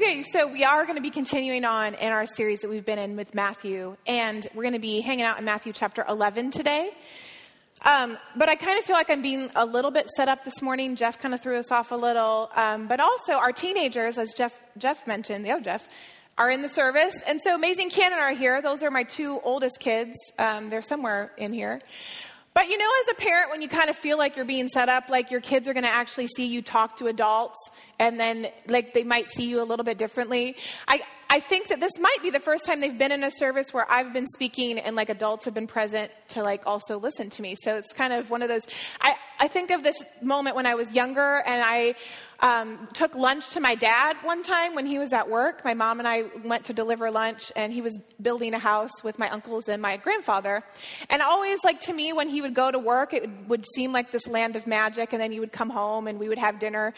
Okay, so we are going to be continuing on in our series that we've been in with Matthew, and we're going to be hanging out in Matthew chapter 11 today. Um, but I kind of feel like I'm being a little bit set up this morning. Jeff kind of threw us off a little. Um, but also, our teenagers, as Jeff, Jeff mentioned, the other Jeff, are in the service. And so, Amazing Canon are here. Those are my two oldest kids. Um, they're somewhere in here. But you know, as a parent, when you kind of feel like you're being set up, like your kids are going to actually see you talk to adults, and then like they might see you a little bit differently. I, I think that this might be the first time they've been in a service where I've been speaking and like adults have been present to like also listen to me. So it's kind of one of those. I, I think of this moment when I was younger and I um, took lunch to my dad one time when he was at work. My mom and I went to deliver lunch, and he was building a house with my uncles and my grandfather. And always, like to me, when he would go to work, it would seem like this land of magic, and then he would come home and we would have dinner.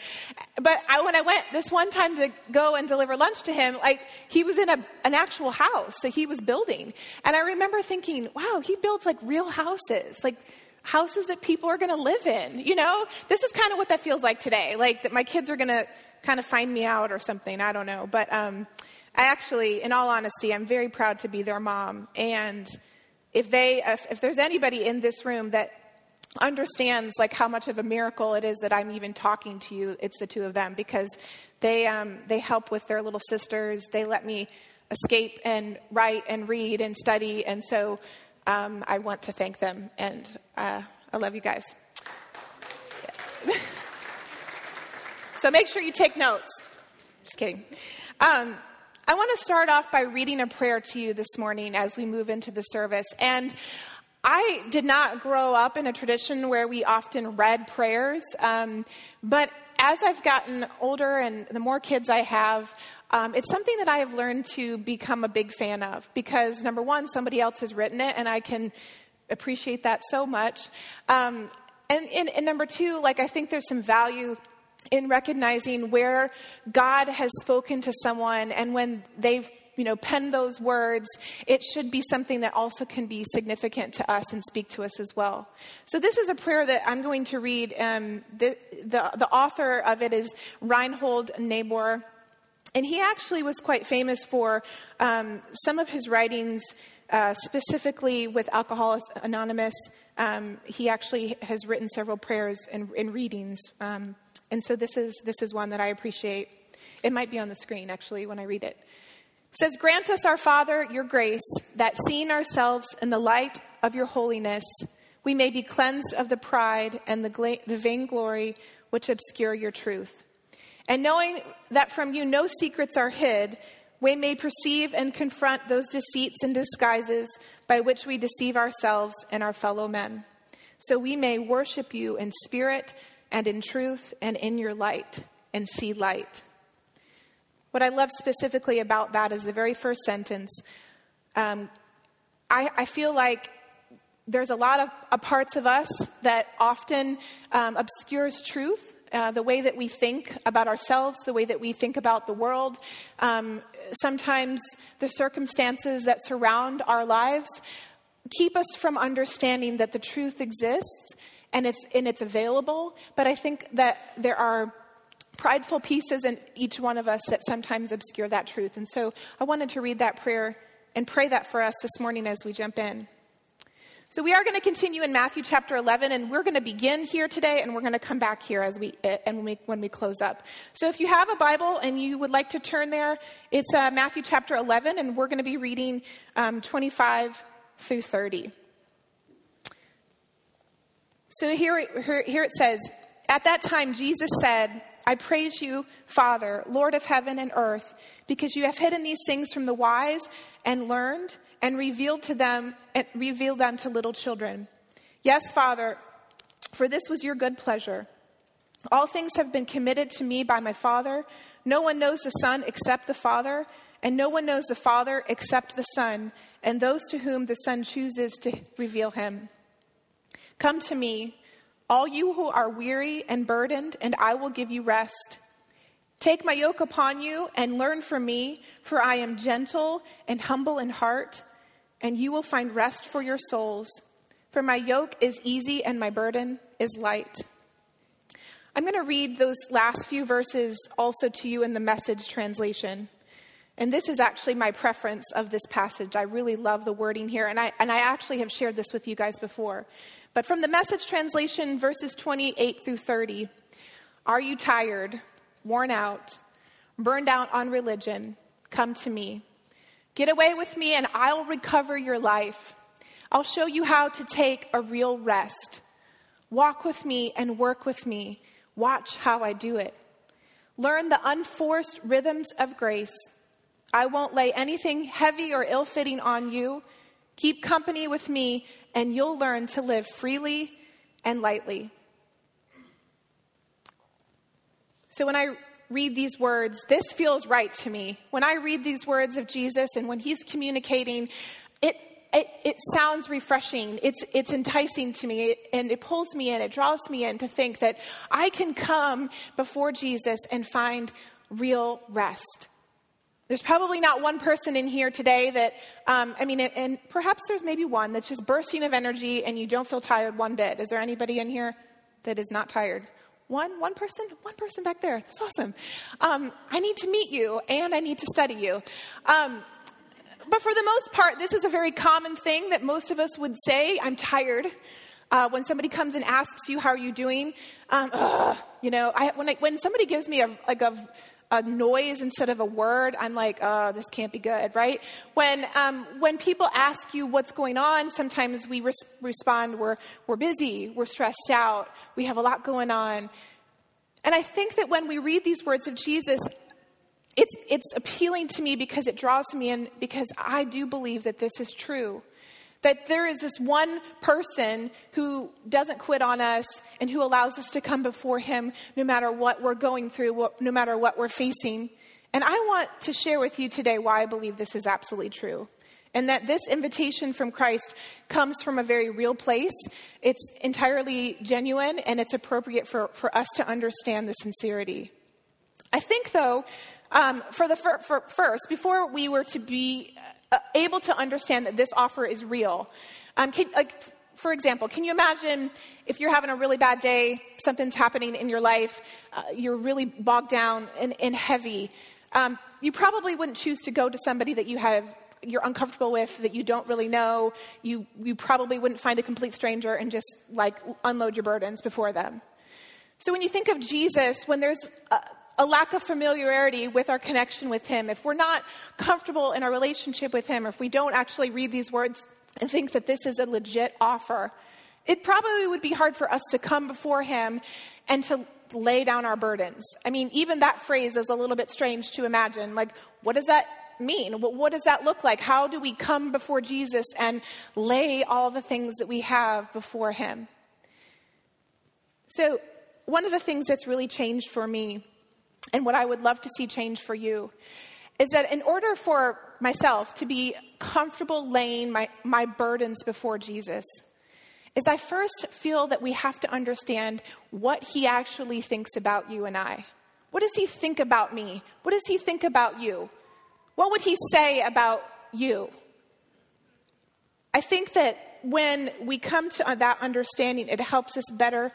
But I, when I went this one time to go and deliver lunch to him, like he was in a, an actual house that he was building. And I remember thinking, wow, he builds like real houses. Like, houses that people are going to live in. You know, this is kind of what that feels like today. Like that my kids are going to kind of find me out or something. I don't know. But um, I actually, in all honesty, I'm very proud to be their mom. And if they, if, if there's anybody in this room that understands like how much of a miracle it is that I'm even talking to you, it's the two of them because they um, they help with their little sisters. They let me escape and write and read and study, and so um, I want to thank them, and uh, I love you guys. so make sure you take notes. Just kidding. Um, I want to start off by reading a prayer to you this morning as we move into the service. And I did not grow up in a tradition where we often read prayers, um, but as I've gotten older and the more kids I have, um, it's something that I have learned to become a big fan of because, number one, somebody else has written it, and I can appreciate that so much. Um, and, and, and number two, like, I think there's some value in recognizing where God has spoken to someone and when they've you know penned those words it should be something that also can be significant to us and speak to us as well. So this is a prayer that i'm going to read. Um, the, the, the author of it is reinhold niebuhr and he actually was quite famous for um, some of his writings, uh, specifically with Alcoholics Anonymous. Um, he actually has written several prayers and, and readings. Um, and so this is, this is one that I appreciate. It might be on the screen, actually, when I read it. It says, Grant us, our Father, your grace, that seeing ourselves in the light of your holiness, we may be cleansed of the pride and the, gla- the vainglory which obscure your truth and knowing that from you no secrets are hid, we may perceive and confront those deceits and disguises by which we deceive ourselves and our fellow men. So we may worship you in spirit and in truth and in your light and see light. What I love specifically about that is the very first sentence. Um, I, I, feel like there's a lot of uh, parts of us that often um, obscures truth uh, the way that we think about ourselves, the way that we think about the world, um, sometimes the circumstances that surround our lives keep us from understanding that the truth exists and it's, and it's available. But I think that there are prideful pieces in each one of us that sometimes obscure that truth. And so I wanted to read that prayer and pray that for us this morning as we jump in. So we are going to continue in Matthew chapter 11, and we're going to begin here today, and we're going to come back here as we and when we, when we close up. So if you have a Bible and you would like to turn there, it's uh, Matthew chapter 11, and we're going to be reading um, 25 through 30. So here, here, here it says, At that time Jesus said, I praise you, Father, Lord of heaven and earth, because you have hidden these things from the wise and learned and revealed to them and revealed them to little children. Yes, Father, for this was your good pleasure. All things have been committed to me by my Father. No one knows the Son except the Father, and no one knows the Father except the Son, and those to whom the Son chooses to reveal him. Come to me, all you who are weary and burdened, and I will give you rest. Take my yoke upon you and learn from me, for I am gentle and humble in heart and you will find rest for your souls. For my yoke is easy and my burden is light. I'm going to read those last few verses also to you in the message translation. And this is actually my preference of this passage. I really love the wording here, and I, and I actually have shared this with you guys before. But from the message translation, verses 28 through 30 Are you tired, worn out, burned out on religion? Come to me. Get away with me, and I'll recover your life. I'll show you how to take a real rest. Walk with me and work with me. Watch how I do it. Learn the unforced rhythms of grace. I won't lay anything heavy or ill fitting on you. Keep company with me, and you'll learn to live freely and lightly. So, when I read these words, this feels right to me. When I read these words of Jesus and when he's communicating, it, it, it sounds refreshing. It's, it's enticing to me, and it pulls me in, it draws me in to think that I can come before Jesus and find real rest. There's probably not one person in here today that, um, I mean, and perhaps there's maybe one that's just bursting of energy and you don't feel tired one bit. Is there anybody in here that is not tired? One, one person, one person back there. That's awesome. Um, I need to meet you and I need to study you. Um, but for the most part, this is a very common thing that most of us would say. I'm tired. Uh, when somebody comes and asks you how are you doing, um, ugh, you know, I, when I, when somebody gives me a like a a noise instead of a word, I'm like, oh, this can't be good, right? When, um, when people ask you what's going on, sometimes we res- respond, we're, we're busy, we're stressed out, we have a lot going on. And I think that when we read these words of Jesus, it's, it's appealing to me because it draws me in, because I do believe that this is true. That there is this one person who doesn't quit on us and who allows us to come before him no matter what we're going through, what, no matter what we're facing. And I want to share with you today why I believe this is absolutely true. And that this invitation from Christ comes from a very real place. It's entirely genuine and it's appropriate for, for us to understand the sincerity. I think, though, um, for the fir- for first, before we were to be uh, able to understand that this offer is real. Um, can, like, for example, can you imagine if you're having a really bad day, something's happening in your life, uh, you're really bogged down and, and heavy. Um, you probably wouldn't choose to go to somebody that you have you're uncomfortable with that you don't really know. You you probably wouldn't find a complete stranger and just like unload your burdens before them. So when you think of Jesus, when there's a, a lack of familiarity with our connection with Him, if we're not comfortable in our relationship with Him, or if we don't actually read these words and think that this is a legit offer, it probably would be hard for us to come before Him and to lay down our burdens. I mean, even that phrase is a little bit strange to imagine. Like, what does that mean? What, does that look like? How do we come before Jesus and lay all the things that we have before Him? So, one of the things that's really changed for me and what I would love to see change for you is that in order for myself to be comfortable laying my, my burdens before Jesus, is I first feel that we have to understand what he actually thinks about you and I. What does he think about me? What does he think about you? What would he say about you? I think that when we come to that understanding, it helps us better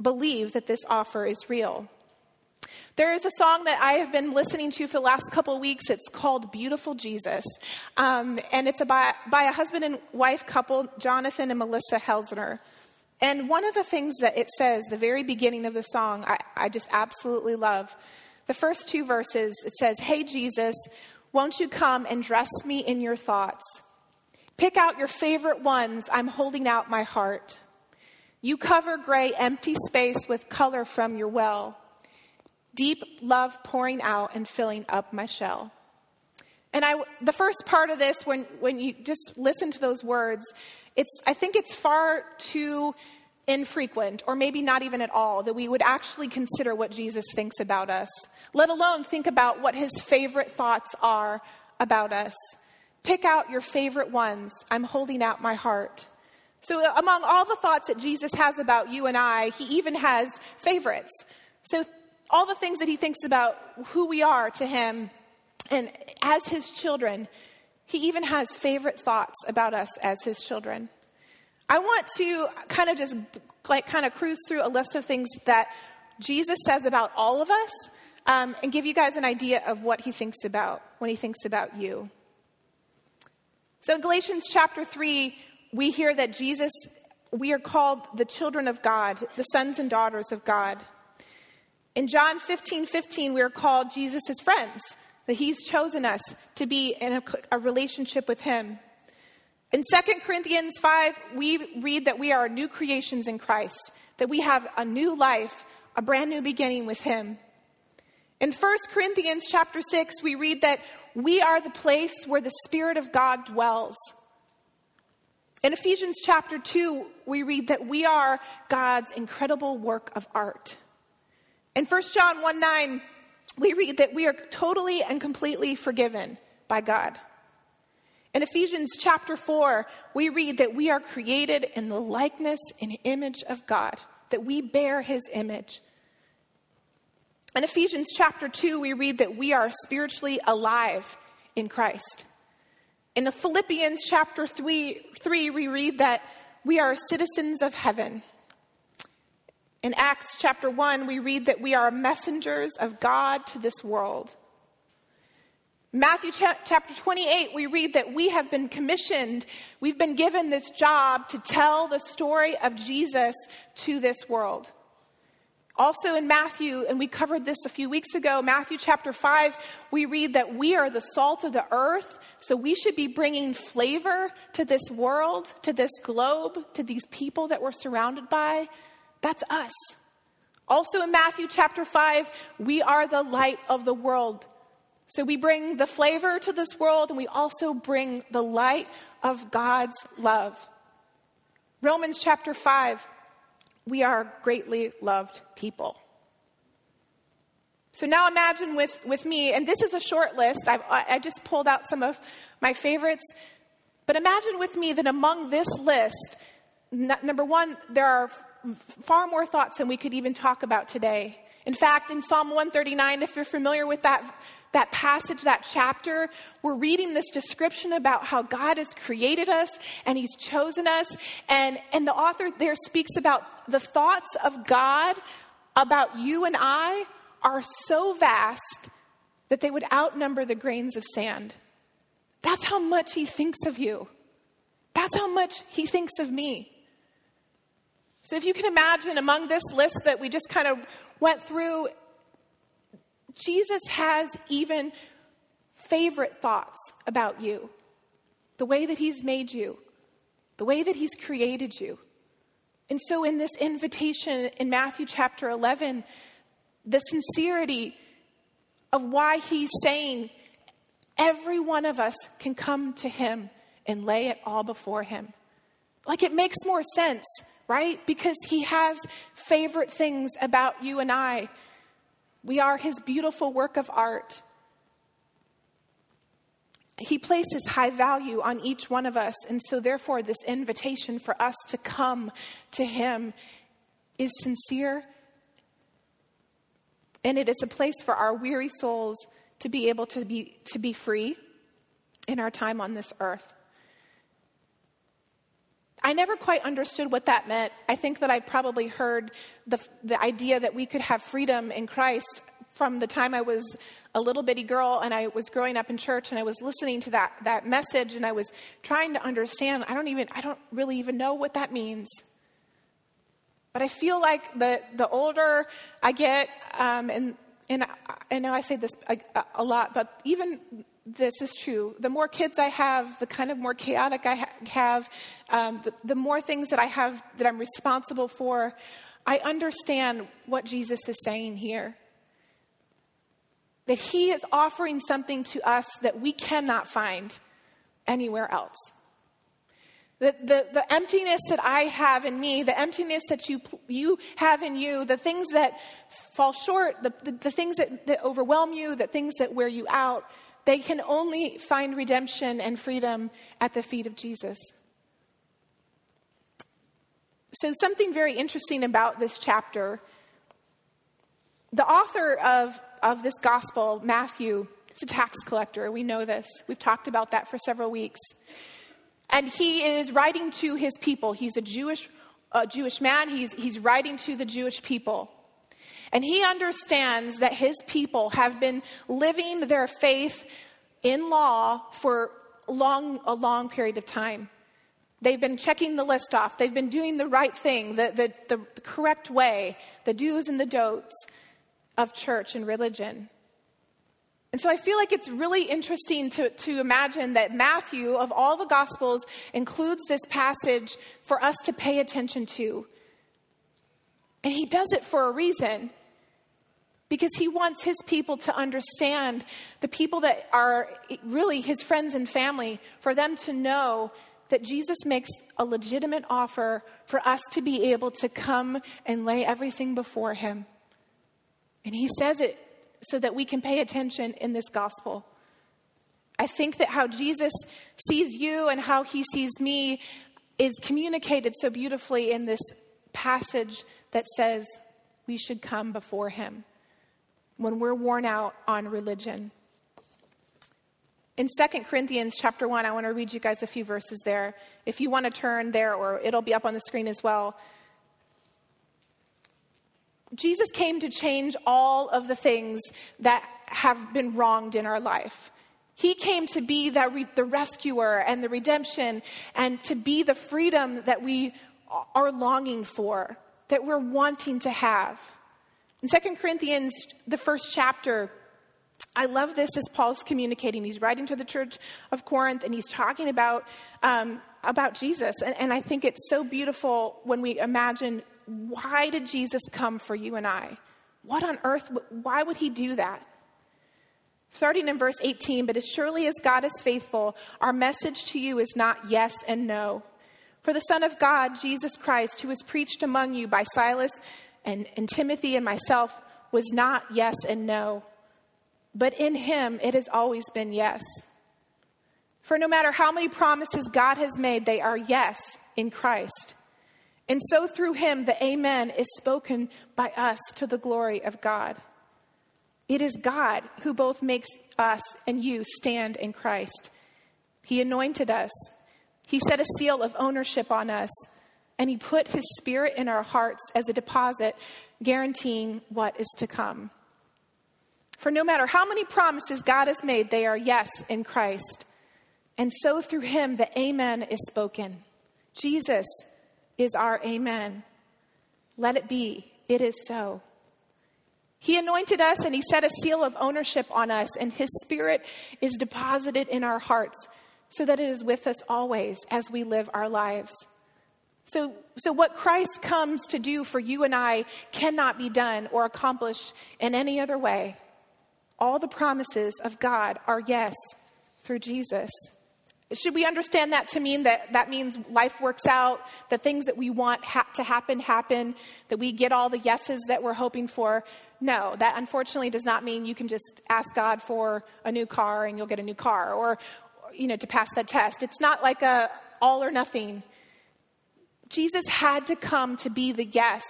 believe that this offer is real. There is a song that I have been listening to for the last couple weeks. It's called Beautiful Jesus. Um, and it's by, by a husband and wife couple, Jonathan and Melissa Helser. And one of the things that it says, the very beginning of the song, I, I just absolutely love. The first two verses, it says, Hey, Jesus, won't you come and dress me in your thoughts? Pick out your favorite ones. I'm holding out my heart. You cover gray, empty space with color from your well deep love pouring out and filling up my shell. And I, the first part of this, when, when you just listen to those words, it's, I think it's far too infrequent, or maybe not even at all, that we would actually consider what Jesus thinks about us, let alone think about what his favorite thoughts are about us. Pick out your favorite ones. I'm holding out my heart. So, among all the thoughts that Jesus has about you and I, he even has favorites. So, all the things that he thinks about who we are to him and as his children. He even has favorite thoughts about us as his children. I want to kind of just like kind of cruise through a list of things that Jesus says about all of us um, and give you guys an idea of what he thinks about when he thinks about you. So in Galatians chapter 3, we hear that Jesus, we are called the children of God, the sons and daughters of God. In John 15 15, we are called Jesus' friends, that he's chosen us to be in a, a relationship with him. In 2 Corinthians 5, we read that we are new creations in Christ, that we have a new life, a brand new beginning with him. In 1 Corinthians chapter 6, we read that we are the place where the Spirit of God dwells. In Ephesians chapter 2, we read that we are God's incredible work of art. In 1 John 1 9, we read that we are totally and completely forgiven by God. In Ephesians chapter 4, we read that we are created in the likeness and image of God, that we bear his image. In Ephesians chapter 2, we read that we are spiritually alive in Christ. In the Philippians chapter 3, 3, we read that we are citizens of heaven. In Acts chapter 1, we read that we are messengers of God to this world. Matthew chapter 28, we read that we have been commissioned, we've been given this job to tell the story of Jesus to this world. Also in Matthew, and we covered this a few weeks ago, Matthew chapter 5, we read that we are the salt of the earth, so we should be bringing flavor to this world, to this globe, to these people that we're surrounded by. That's us. Also in Matthew chapter 5, we are the light of the world. So we bring the flavor to this world, and we also bring the light of God's love. Romans chapter 5 we are greatly loved people. So now imagine with, with me, and this is a short list. I've, I just pulled out some of my favorites. But imagine with me that among this list, n- number one, there are far more thoughts than we could even talk about today. In fact, in Psalm 139, if you're familiar with that, that passage, that chapter, we're reading this description about how God has created us and He's chosen us. And, and the author there speaks about the thoughts of God about you and I are so vast that they would outnumber the grains of sand. That's how much He thinks of you. That's how much He thinks of me. So, if you can imagine among this list that we just kind of went through, Jesus has even favorite thoughts about you the way that He's made you, the way that He's created you. And so, in this invitation in Matthew chapter 11, the sincerity of why He's saying every one of us can come to Him and lay it all before Him. Like it makes more sense, right? Because He has favorite things about you and I. We are His beautiful work of art. He places high value on each one of us. And so, therefore, this invitation for us to come to Him is sincere. And it is a place for our weary souls to be able to be, to be free in our time on this earth. I never quite understood what that meant. I think that I probably heard the, the idea that we could have freedom in Christ from the time I was a little bitty girl and I was growing up in church and I was listening to that, that message and I was trying to understand. I don't even, I don't really even know what that means. But I feel like the, the older I get, um, and, and I, I, know I say this a, a, lot, but even this is true. The more kids I have, the kind of more chaotic I ha- have, um, the, the more things that I have that I'm responsible for, I understand what Jesus is saying here that He is offering something to us that we cannot find anywhere else. The, the, the, emptiness that I have in me, the emptiness that you, you have in you, the things that fall short, the, the, the things that, that overwhelm you, the things that wear you out, they can only find redemption and freedom at the feet of Jesus. So, something very interesting about this chapter the author of of this gospel, Matthew, is a tax collector. We know this. We've talked about that for several weeks. And he is writing to his people. He's a Jewish, a Jewish man. He's, he's writing to the Jewish people. And he understands that his people have been living their faith in law for long, a long period of time. They've been checking the list off. They've been doing the right thing, the, the, the, correct way, the do's and the don'ts of church and religion. And so I feel like it's really interesting to, to imagine that Matthew, of all the Gospels, includes this passage for us to pay attention to. And he does it for a reason because he wants his people to understand the people that are really his friends and family, for them to know that Jesus makes a legitimate offer for us to be able to come and lay everything before him. And he says it so that we can pay attention in this gospel. I think that how Jesus sees you and how he sees me is communicated so beautifully in this passage that says we should come before him when we're worn out on religion. In 2 Corinthians chapter 1, I want to read you guys a few verses there. If you want to turn there, or it'll be up on the screen as well. Jesus came to change all of the things that have been wronged in our life. He came to be the, re- the rescuer and the redemption and to be the freedom that we are longing for, that we're wanting to have. In 2 Corinthians, the first chapter, I love this as Paul's communicating. He's writing to the church of Corinth and he's talking about, um, about Jesus. And, and I think it's so beautiful when we imagine why did Jesus come for you and I? What on earth, why would he do that? Starting in verse 18, but as surely as God is faithful, our message to you is not yes and no. For the Son of God, Jesus Christ, who was preached among you by Silas and, and Timothy and myself, was not yes and no. But in him, it has always been yes. For no matter how many promises God has made, they are yes in Christ. And so through him, the Amen is spoken by us to the glory of God. It is God who both makes us and you stand in Christ. He anointed us, He set a seal of ownership on us, and He put His Spirit in our hearts as a deposit, guaranteeing what is to come. For no matter how many promises God has made, they are yes in Christ. And so through Him, the Amen is spoken. Jesus is our amen. Let it be. It is so. He anointed us and he set a seal of ownership on us, and his spirit is deposited in our hearts so that it is with us always as we live our lives. So, so what Christ comes to do for you and I cannot be done or accomplished in any other way. All the promises of God are yes through Jesus. Should we understand that to mean that that means life works out, the things that we want ha- to happen happen, that we get all the yeses that we're hoping for? No, that unfortunately does not mean you can just ask God for a new car and you'll get a new car or you know to pass that test. It's not like a all or nothing. Jesus had to come to be the yes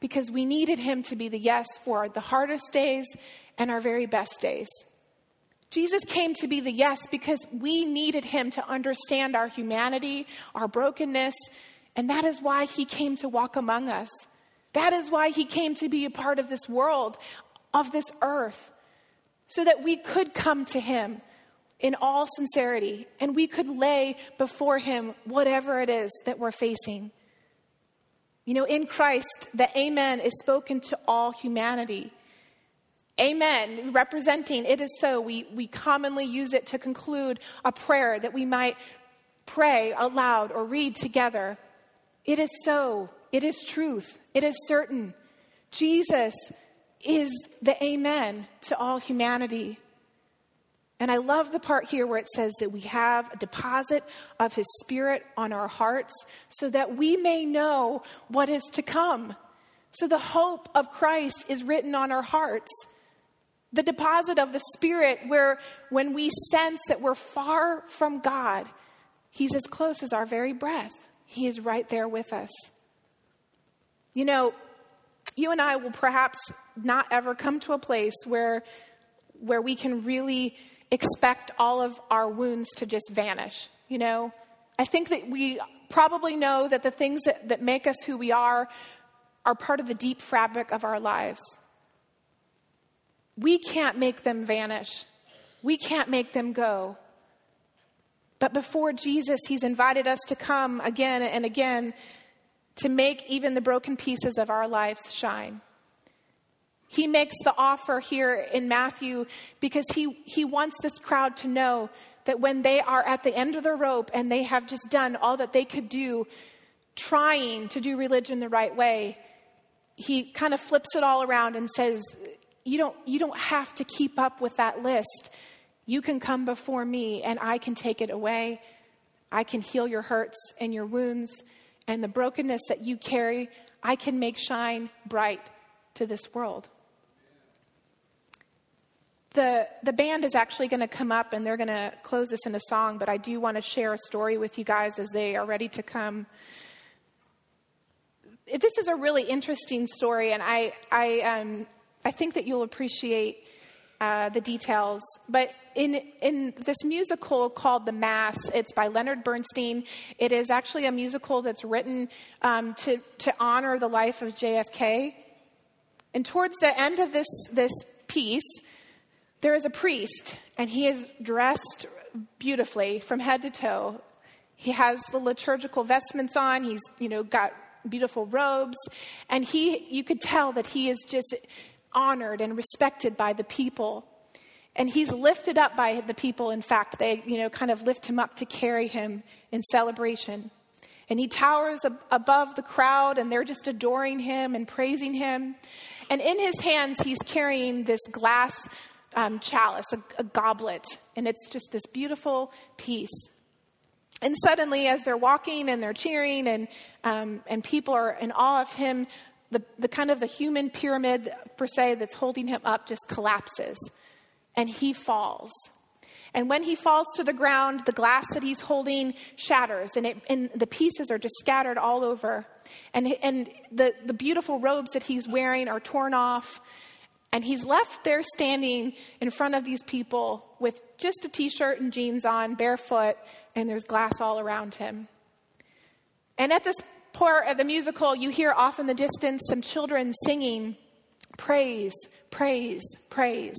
because we needed him to be the yes for the hardest days and our very best days. Jesus came to be the yes because we needed him to understand our humanity, our brokenness, and that is why he came to walk among us. That is why he came to be a part of this world, of this earth, so that we could come to him in all sincerity and we could lay before him whatever it is that we're facing. You know, in Christ, the Amen is spoken to all humanity. Amen, representing it is so. We, we commonly use it to conclude a prayer that we might pray aloud or read together. It is so. It is truth. It is certain. Jesus is the Amen to all humanity. And I love the part here where it says that we have a deposit of His Spirit on our hearts so that we may know what is to come. So the hope of Christ is written on our hearts the deposit of the Spirit, where when we sense that we're far from God, He's as close as our very breath. He is right there with us. You know, you and I will perhaps not ever come to a place where, where we can really expect all of our wounds to just vanish. You know, I think that we probably know that the things that, that make us who we are are part of the deep fabric of our lives. We can't make them vanish, we can't make them go. But before Jesus, He's invited us to come again and again to make even the broken pieces of our lives shine. He makes the offer here in Matthew because he, he wants this crowd to know that when they are at the end of the rope and they have just done all that they could do, trying to do religion the right way, he kind of flips it all around and says, you don't, you don't have to keep up with that list. You can come before me and I can take it away. I can heal your hurts and your wounds and the brokenness that you carry. I can make shine bright to this world. The, the band is actually going to come up and they're going to close this in a song, but I do want to share a story with you guys as they are ready to come. This is a really interesting story, and I, I, um, I think that you'll appreciate uh, the details. But in, in this musical called The Mass, it's by Leonard Bernstein. It is actually a musical that's written um, to, to honor the life of JFK. And towards the end of this, this piece, there is a priest, and he is dressed beautifully from head to toe. He has the liturgical vestments on. He's, you know, got beautiful robes, and he you could tell that he is just honored and respected by the people. And he's lifted up by the people. In fact, they, you know, kind of lift him up to carry him in celebration. And he towers ab- above the crowd, and they're just adoring him and praising him. And in his hands, he's carrying this glass um, chalice, a, a goblet, and it's just this beautiful piece. And suddenly, as they're walking and they're cheering, and, um, and people are in awe of him, the, the kind of the human pyramid, per se, that's holding him up just collapses, and he falls. And when he falls to the ground, the glass that he's holding shatters, and, it, and the pieces are just scattered all over. And, and the, the beautiful robes that he's wearing are torn off, and he's left there standing in front of these people with just a t shirt and jeans on, barefoot, and there's glass all around him. And at this part of the musical, you hear off in the distance some children singing, Praise, praise, praise.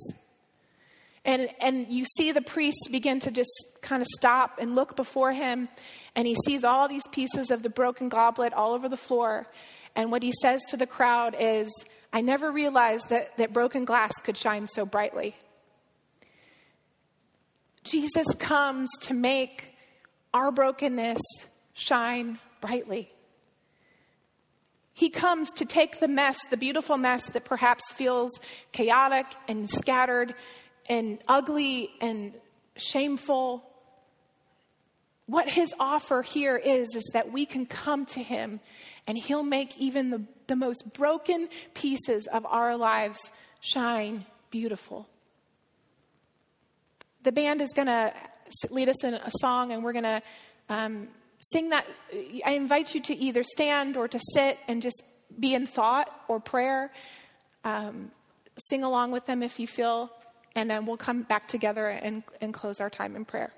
And, and you see the priest begin to just kind of stop and look before him, and he sees all these pieces of the broken goblet all over the floor. And what he says to the crowd is, I never realized that, that broken glass could shine so brightly. Jesus comes to make our brokenness shine brightly. He comes to take the mess, the beautiful mess that perhaps feels chaotic and scattered and ugly and shameful. What his offer here is, is that we can come to him and he'll make even the the most broken pieces of our lives shine beautiful. The band is going to lead us in a song, and we're going to um, sing that. I invite you to either stand or to sit and just be in thought or prayer. Um, sing along with them if you feel, and then we'll come back together and, and close our time in prayer.